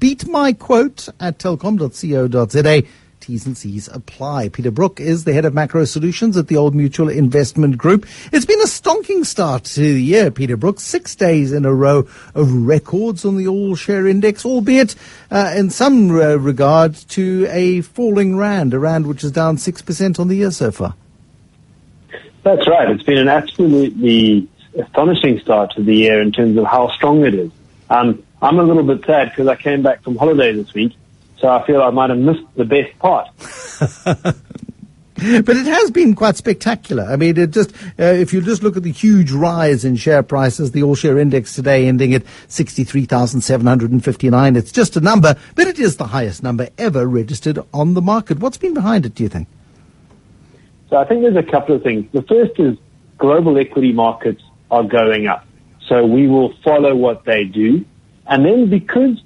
Beat my quote at telkom.co.za. T's and C's apply. Peter Brooke is the head of macro solutions at the Old Mutual Investment Group. It's been a stonking start to the year, Peter Brooke. Six days in a row of records on the all share index, albeit uh, in some uh, regard to a falling rand, a rand which is down 6% on the year so far. That's right. It's been an absolutely astonishing start to the year in terms of how strong it is. Um, I'm a little bit sad because I came back from holiday this week so I feel I might have missed the best part. But it has been quite spectacular. I mean, it just uh, if you just look at the huge rise in share prices, the all share index today ending at sixty three thousand seven hundred and fifty nine. It's just a number, but it is the highest number ever registered on the market. What's been behind it? Do you think? So I think there's a couple of things. The first is global equity markets are going up, so we will follow what they do, and then because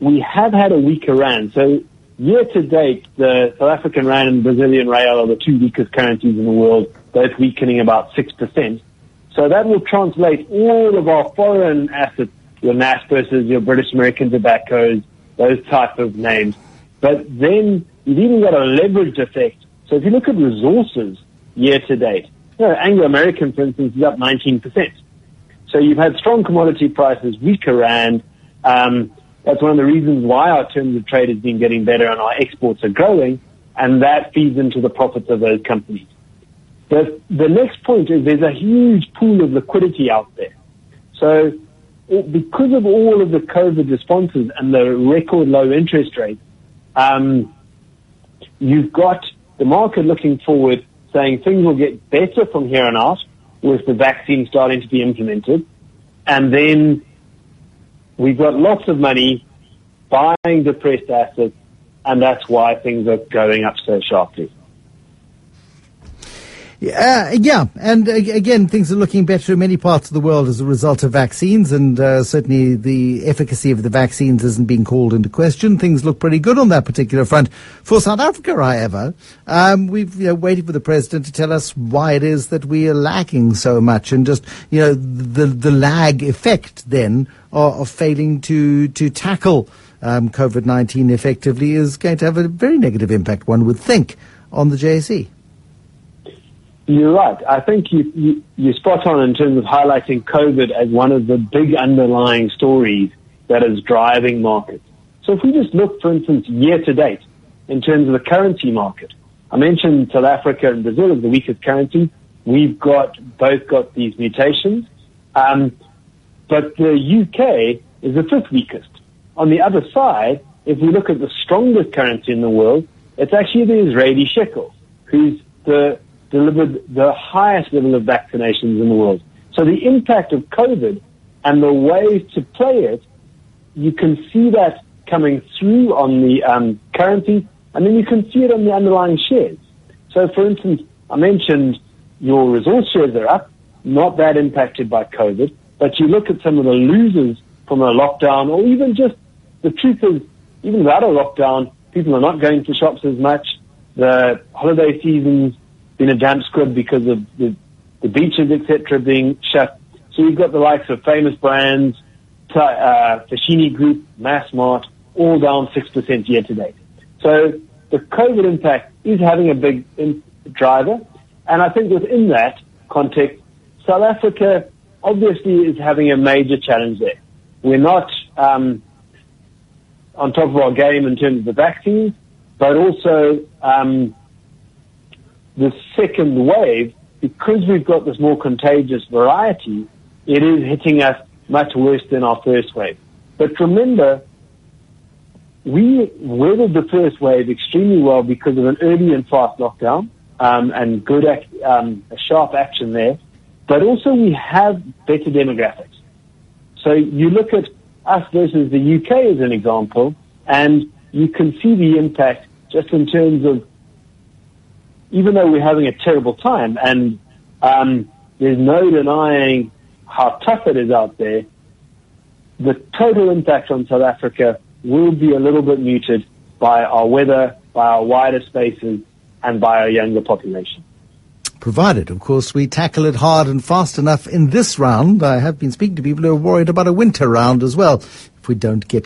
we have had a weaker rand. So year to date, the South African rand and Brazilian real are the two weakest currencies in the world, both weakening about 6%. So that will translate all of our foreign assets, your Naspers, your British American tobaccos, those type of names. But then you've even got a leverage effect. So if you look at resources year to date, you know, Anglo American, for instance, is up 19%. So you've had strong commodity prices, weaker rand, um, that's one of the reasons why our terms of trade has been getting better and our exports are growing, and that feeds into the profits of those companies. The, the next point is there's a huge pool of liquidity out there. So because of all of the COVID responses and the record low interest rates, um, you've got the market looking forward saying things will get better from here on out with the vaccine starting to be implemented. And then We've got lots of money buying depressed assets, and that's why things are going up so sharply. Yeah, uh, yeah, and again, things are looking better in many parts of the world as a result of vaccines, and uh, certainly the efficacy of the vaccines isn't being called into question. Things look pretty good on that particular front. For South Africa, however, um, we've you know, waited for the president to tell us why it is that we are lacking so much, and just you know the the lag effect then of, of failing to to tackle um, COVID nineteen effectively is going to have a very negative impact, one would think, on the JSE. You're right. I think you, you, you're spot on in terms of highlighting COVID as one of the big underlying stories that is driving markets. So if we just look, for instance, year to date in terms of the currency market, I mentioned South Africa and Brazil as the weakest currency. We've got both got these mutations, um, but the UK is the fifth weakest. On the other side, if we look at the strongest currency in the world, it's actually the Israeli shekel, who's the delivered the highest level of vaccinations in the world. So the impact of COVID and the ways to play it, you can see that coming through on the um, currency, and then you can see it on the underlying shares. So, for instance, I mentioned your resource shares are up, not that impacted by COVID, but you look at some of the losers from a lockdown, or even just the truth is, even without a lockdown, people are not going to shops as much. The holiday seasons been a damp squib because of the, the beaches, etc., being shut. So you've got the likes of famous brands, uh, Foschini Group, Massmart, all down 6% year to date. So the COVID impact is having a big in- driver. And I think within that context, South Africa obviously is having a major challenge there. We're not um, on top of our game in terms of the vaccines, but also um, the second wave, because we've got this more contagious variety, it is hitting us much worse than our first wave. But remember, we weathered the first wave extremely well because of an early and fast lockdown um, and good, um, sharp action there. But also we have better demographics. So you look at us versus the UK as an example, and you can see the impact just in terms of even though we're having a terrible time and um, there's no denying how tough it is out there, the total impact on South Africa will be a little bit muted by our weather, by our wider spaces, and by our younger population. Provided, of course, we tackle it hard and fast enough in this round. I have been speaking to people who are worried about a winter round as well if we don't get